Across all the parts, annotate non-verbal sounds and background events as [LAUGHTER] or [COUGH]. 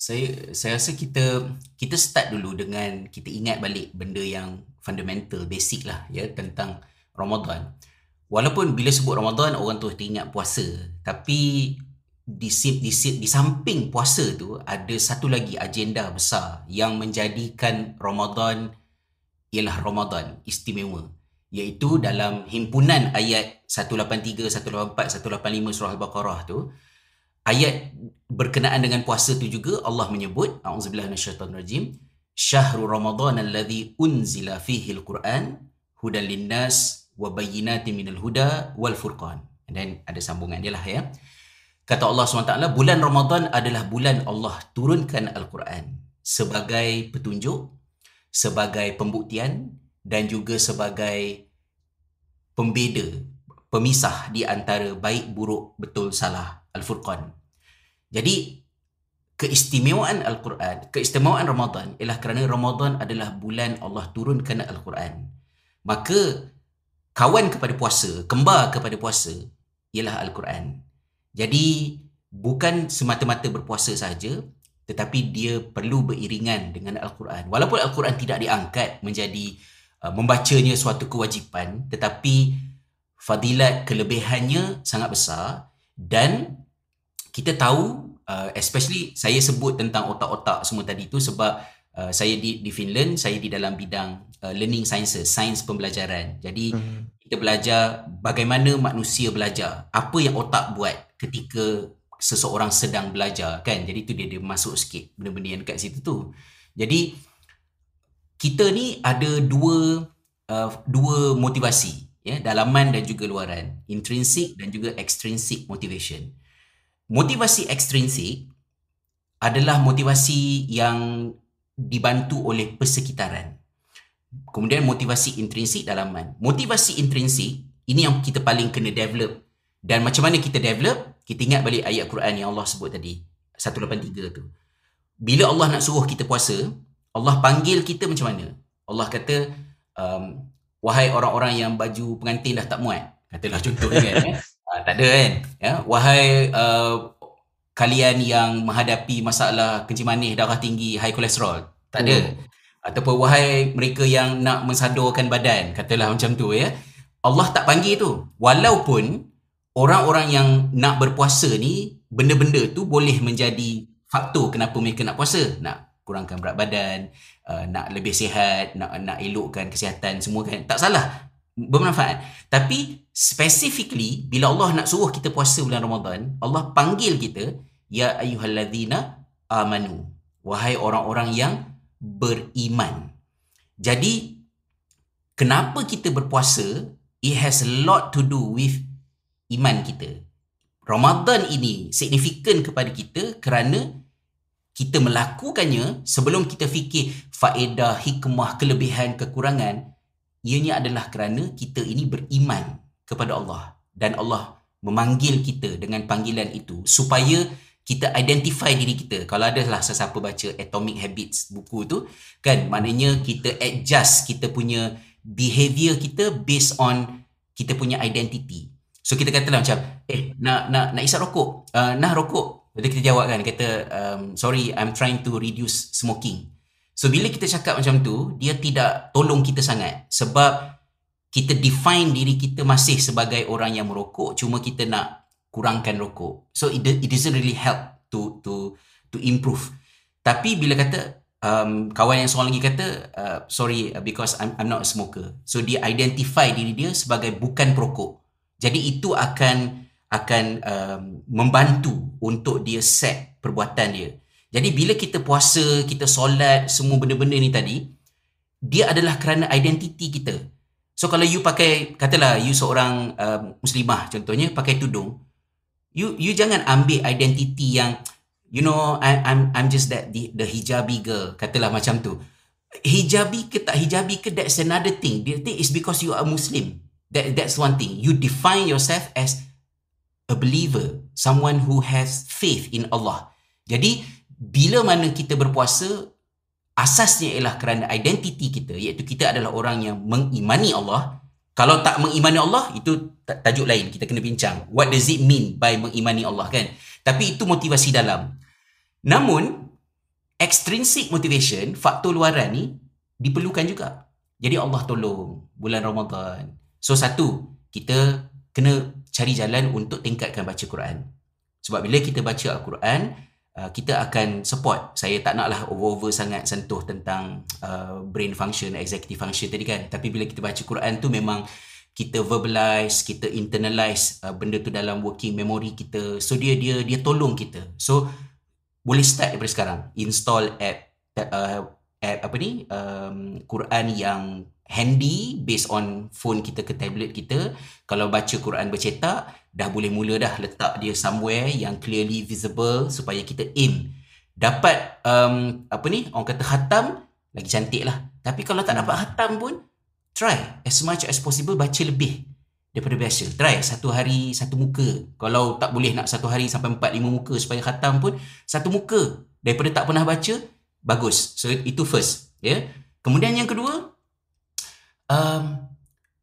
saya saya rasa kita kita start dulu dengan kita ingat balik benda yang fundamental basic lah ya tentang Ramadan. Walaupun bila sebut Ramadan orang tu teringat puasa, tapi di, di, di samping puasa tu ada satu lagi agenda besar yang menjadikan Ramadan ialah Ramadan istimewa iaitu dalam himpunan ayat 183 184 185 surah al-baqarah tu ayat berkenaan dengan puasa tu juga Allah menyebut auzubillahi minasyaitonirrajim syahrul ramadan alladhi unzila fihi alquran hudan linnas wa bayyinatin minal huda wal furqan. Dan ada sambungan dia lah ya. Kata Allah SWT bulan Ramadan adalah bulan Allah turunkan al-Quran sebagai petunjuk sebagai pembuktian dan juga sebagai pembeda pemisah di antara baik buruk betul salah al-furqan jadi keistimewaan Al-Quran, keistimewaan Ramadan ialah kerana Ramadan adalah bulan Allah turunkan Al-Quran. Maka kawan kepada puasa, kembar kepada puasa ialah Al-Quran. Jadi bukan semata-mata berpuasa saja tetapi dia perlu beriringan dengan Al-Quran. Walaupun Al-Quran tidak diangkat menjadi uh, membacanya suatu kewajipan tetapi fadilat kelebihannya sangat besar dan kita tahu uh, especially saya sebut tentang otak-otak semua tadi tu sebab uh, saya di di Finland saya di dalam bidang uh, learning sciences sains pembelajaran. Jadi mm-hmm. kita belajar bagaimana manusia belajar. Apa yang otak buat ketika seseorang sedang belajar kan? Jadi tu dia dia masuk sikit benda-benda yang dekat situ tu. Jadi kita ni ada dua uh, dua motivasi ya? Dalaman dan juga luaran. Intrinsic dan juga extrinsic motivation motivasi ekstrinsik adalah motivasi yang dibantu oleh persekitaran. Kemudian motivasi intrinsik dalaman. Motivasi intrinsik ini yang kita paling kena develop. Dan macam mana kita develop? Kita ingat balik ayat Quran yang Allah sebut tadi. 183 tu. Bila Allah nak suruh kita puasa, Allah panggil kita macam mana? Allah kata, um, wahai orang-orang yang baju pengantin dah tak muat. Katalah contohnya kan. Eh? Tak ada kan? Ya, wahai uh, kalian yang menghadapi masalah kencing manis, darah tinggi, high cholesterol. Tak ada. Hmm. Ataupun wahai mereka yang nak mensadurkan badan, katalah macam tu ya. Allah tak panggil tu. Walaupun orang-orang yang nak berpuasa ni benda-benda tu boleh menjadi faktor kenapa mereka nak puasa. Nak kurangkan berat badan, uh, nak lebih sihat, nak nak elokkan kesihatan semua kan. Tak salah bermanfaat. Tapi specifically bila Allah nak suruh kita puasa bulan Ramadan, Allah panggil kita ya ayyuhallazina amanu. Wahai orang-orang yang beriman. Jadi kenapa kita berpuasa? It has a lot to do with iman kita. Ramadan ini signifikan kepada kita kerana kita melakukannya sebelum kita fikir faedah, hikmah, kelebihan, kekurangan ianya adalah kerana kita ini beriman kepada Allah. Dan Allah memanggil kita dengan panggilan itu supaya kita identify diri kita. Kalau ada lah sesiapa baca Atomic Habits buku tu kan? Maknanya kita adjust kita punya behavior kita based on kita punya identity. So kita katalah macam eh nak nak nak isap rokok. Uh, nak rokok. Jadi kita jawab kan kata um, sorry I'm trying to reduce smoking So bila kita cakap macam tu, dia tidak tolong kita sangat sebab kita define diri kita masih sebagai orang yang merokok cuma kita nak kurangkan rokok. So it, it doesn't really help to to to improve. Tapi bila kata um, kawan yang seorang lagi kata uh, sorry uh, because I'm I'm not a smoker. So dia identify diri dia sebagai bukan perokok. Jadi itu akan akan um, membantu untuk dia set perbuatan dia. Jadi bila kita puasa, kita solat, semua benda-benda ni tadi, dia adalah kerana identiti kita. So kalau you pakai, katalah you seorang uh, muslimah contohnya, pakai tudung, you you jangan ambil identiti yang, you know, I, I'm I'm just that the, the hijabi girl, katalah macam tu. Hijabi ke tak hijabi ke, that's another thing. The thing is because you are Muslim. That That's one thing. You define yourself as a believer, someone who has faith in Allah. Jadi, bila mana kita berpuasa asasnya ialah kerana identiti kita iaitu kita adalah orang yang mengimani Allah kalau tak mengimani Allah itu tajuk lain kita kena bincang what does it mean by mengimani Allah kan tapi itu motivasi dalam namun extrinsic motivation, faktor luaran ni diperlukan juga. Jadi Allah tolong bulan Ramadan. So satu, kita kena cari jalan untuk tingkatkan baca Quran. Sebab bila kita baca Al-Quran, uh, kita akan support. Saya tak naklah over-over sangat sentuh tentang uh, brain function, executive function tadi kan. Tapi bila kita baca Quran tu memang kita verbalize, kita internalize uh, benda tu dalam working memory kita. So dia dia dia tolong kita. So boleh start daripada sekarang. Install app uh, app apa ni? Um, Quran yang handy based on phone kita ke tablet kita. Kalau baca Quran bercetak, dah boleh mula dah letak dia somewhere yang clearly visible supaya kita aim. Dapat um, apa ni? Orang kata khatam, lagi cantik lah. Tapi kalau tak dapat khatam pun, try as much as possible baca lebih daripada biasa. Try satu hari satu muka. Kalau tak boleh nak satu hari sampai empat lima muka supaya khatam pun, satu muka daripada tak pernah baca, bagus. So itu first. Ya. Yeah? Kemudian yang kedua, um,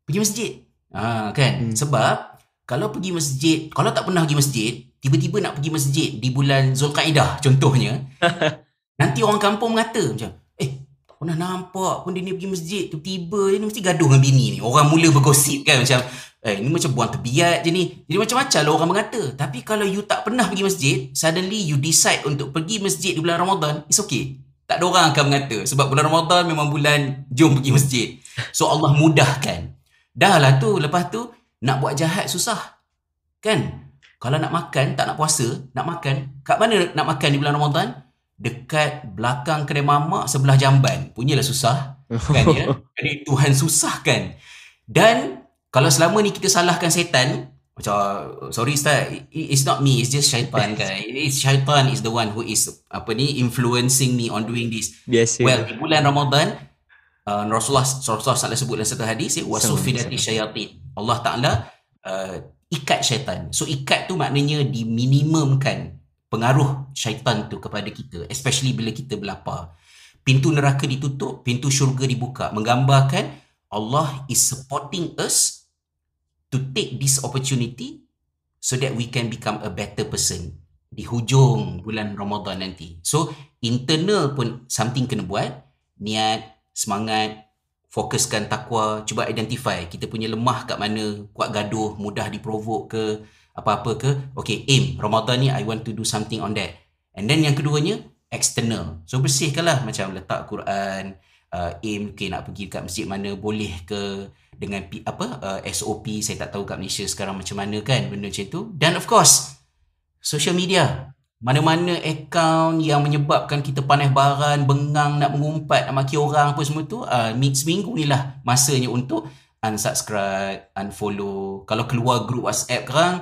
pergi masjid. Ha, kan? Hmm. Sebab kalau pergi masjid, kalau tak pernah pergi masjid, tiba-tiba nak pergi masjid di bulan Zulkaidah contohnya, [LAUGHS] nanti orang kampung mengata macam, eh, tak pernah nampak pun dia ni pergi masjid, tiba-tiba dia ni mesti gaduh dengan bini ni. Orang mula bergosip kan macam, eh, ni macam buang tebiat je ni. Jadi macam-macam lah orang mengata. Tapi kalau you tak pernah pergi masjid, suddenly you decide untuk pergi masjid di bulan Ramadan, it's okay. Tak ada orang akan mengata. Sebab bulan Ramadan memang bulan jom pergi masjid. So Allah mudahkan. Dah lah tu. Lepas tu nak buat jahat susah. Kan? Kalau nak makan, tak nak puasa, nak makan. Kat mana nak makan di bulan Ramadan? Dekat belakang kedai mamak sebelah jamban. Punyalah susah. Kan ya? [LAUGHS] Jadi Tuhan susahkan. Dan kalau selama ni kita salahkan setan, macam sorry ustaz it's not me it's just syaitan kan [LAUGHS] it's syaitan is the one who is apa ni influencing me on doing this. Biasa. well di bulan Ramadan uh, Rasulullah Rasulullah SAW sebut dalam satu hadis wasufidati syayatin. Allah Taala uh, ikat syaitan. So ikat tu maknanya diminimumkan pengaruh syaitan tu kepada kita especially bila kita berlapar. Pintu neraka ditutup pintu syurga dibuka. Menggambarkan Allah is supporting us to take this opportunity so that we can become a better person di hujung bulan Ramadan nanti. So internal pun something kena buat, niat, semangat, fokuskan takwa, cuba identify kita punya lemah kat mana, kuat gaduh, mudah diprovoke ke, apa-apa ke. Okay, aim Ramadan ni I want to do something on that. And then yang keduanya, external. So bersihkanlah macam letak Quran, uh, aim okay, nak pergi kat masjid mana boleh ke, dengan apa uh, SOP saya tak tahu kat Malaysia sekarang macam mana kan benda macam tu. Dan of course social media. Mana-mana account yang menyebabkan kita panas baran bengang nak mengumpat nak maki orang apa semua tu uh, seminggu ni lah masanya untuk unsubscribe unfollow. Kalau keluar grup WhatsApp kerang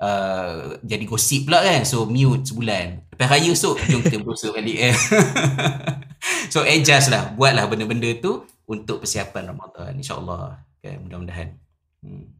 uh, jadi gosip pula kan so mute sebulan. Lepas raya so jom kita berusaha balik eh. [LAUGHS] so adjust lah. Buatlah benda-benda tu untuk persiapan Ramadan insyaAllah. Kan mudah-mudahan. Hmm.